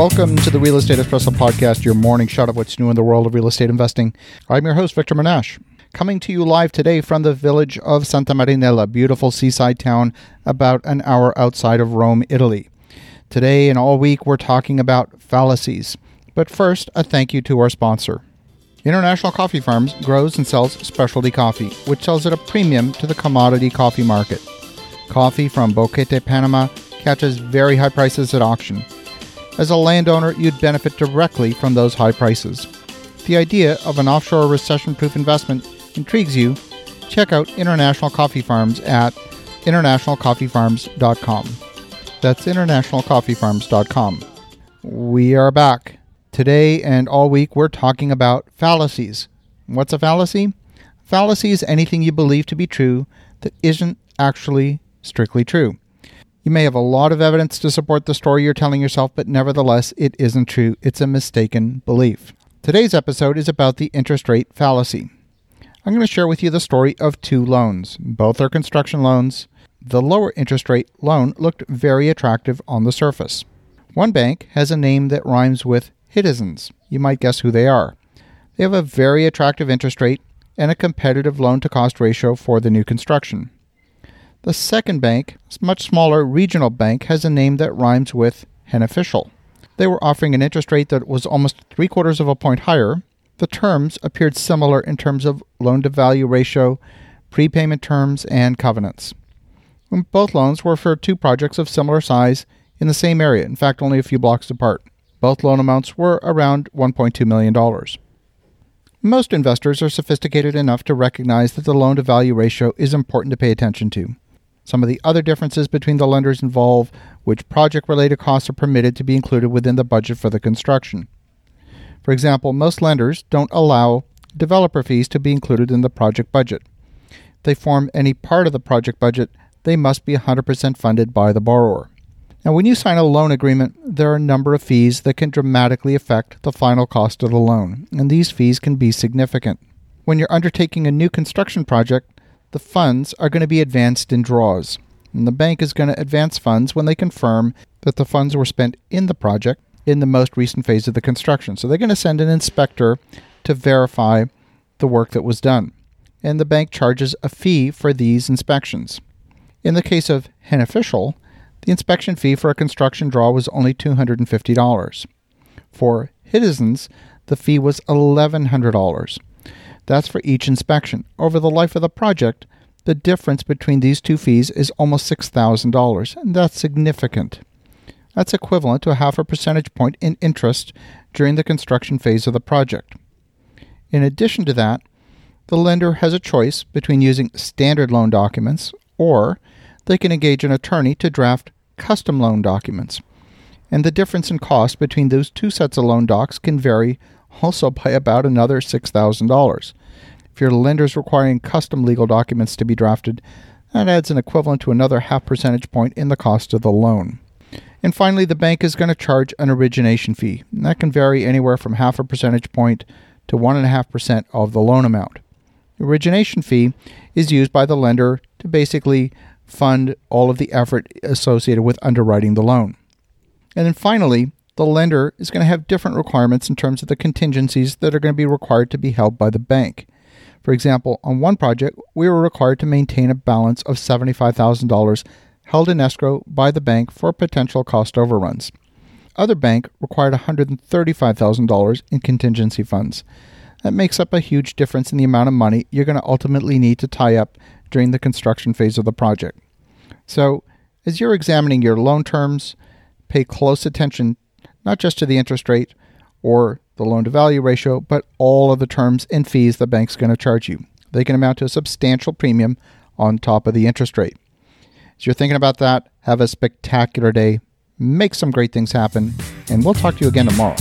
Welcome to the Real Estate Espresso Podcast, your morning shot of what's new in the world of real estate investing. I'm your host, Victor Menasce, coming to you live today from the village of Santa Marinella, beautiful seaside town about an hour outside of Rome, Italy. Today and all week, we're talking about fallacies. But first, a thank you to our sponsor. International Coffee Farms grows and sells specialty coffee, which sells at a premium to the commodity coffee market. Coffee from Boquete, Panama catches very high prices at auction. As a landowner, you'd benefit directly from those high prices. If the idea of an offshore recession proof investment intrigues you, check out International Coffee Farms at internationalcoffeefarms.com. That's internationalcoffeefarms.com. We are back. Today and all week, we're talking about fallacies. What's a fallacy? Fallacy is anything you believe to be true that isn't actually strictly true. You may have a lot of evidence to support the story you're telling yourself, but nevertheless, it isn't true. It's a mistaken belief. Today's episode is about the interest rate fallacy. I'm going to share with you the story of two loans. Both are construction loans. The lower interest rate loan looked very attractive on the surface. One bank has a name that rhymes with Citizens. You might guess who they are. They have a very attractive interest rate and a competitive loan to cost ratio for the new construction. The second bank, a much smaller regional bank, has a name that rhymes with Beneficial. They were offering an interest rate that was almost three quarters of a point higher. The terms appeared similar in terms of loan to value ratio, prepayment terms, and covenants. Both loans were for two projects of similar size in the same area, in fact, only a few blocks apart. Both loan amounts were around $1.2 million. Most investors are sophisticated enough to recognize that the loan to value ratio is important to pay attention to. Some of the other differences between the lenders involve which project related costs are permitted to be included within the budget for the construction. For example, most lenders don't allow developer fees to be included in the project budget. If they form any part of the project budget, they must be 100% funded by the borrower. Now, when you sign a loan agreement, there are a number of fees that can dramatically affect the final cost of the loan, and these fees can be significant. When you're undertaking a new construction project, the funds are going to be advanced in draws. And the bank is going to advance funds when they confirm that the funds were spent in the project in the most recent phase of the construction. So they're going to send an inspector to verify the work that was done. And the bank charges a fee for these inspections. In the case of Beneficial, the inspection fee for a construction draw was only $250. For Citizens, the fee was $1,100. That's for each inspection. Over the life of the project, the difference between these two fees is almost $6,000, and that's significant. That's equivalent to a half a percentage point in interest during the construction phase of the project. In addition to that, the lender has a choice between using standard loan documents or they can engage an attorney to draft custom loan documents. And the difference in cost between those two sets of loan docs can vary also by about another $6,000. If your lender is requiring custom legal documents to be drafted, that adds an equivalent to another half percentage point in the cost of the loan. And finally, the bank is going to charge an origination fee. That can vary anywhere from half a percentage point to 1.5% of the loan amount. The origination fee is used by the lender to basically fund all of the effort associated with underwriting the loan. And then finally, the lender is going to have different requirements in terms of the contingencies that are going to be required to be held by the bank. For example, on one project, we were required to maintain a balance of $75,000 held in escrow by the bank for potential cost overruns. Other bank required $135,000 in contingency funds. That makes up a huge difference in the amount of money you're going to ultimately need to tie up during the construction phase of the project. So, as you're examining your loan terms, pay close attention not just to the interest rate or the loan to value ratio, but all of the terms and fees the bank's going to charge you. They can amount to a substantial premium on top of the interest rate. As you're thinking about that, have a spectacular day, make some great things happen, and we'll talk to you again tomorrow.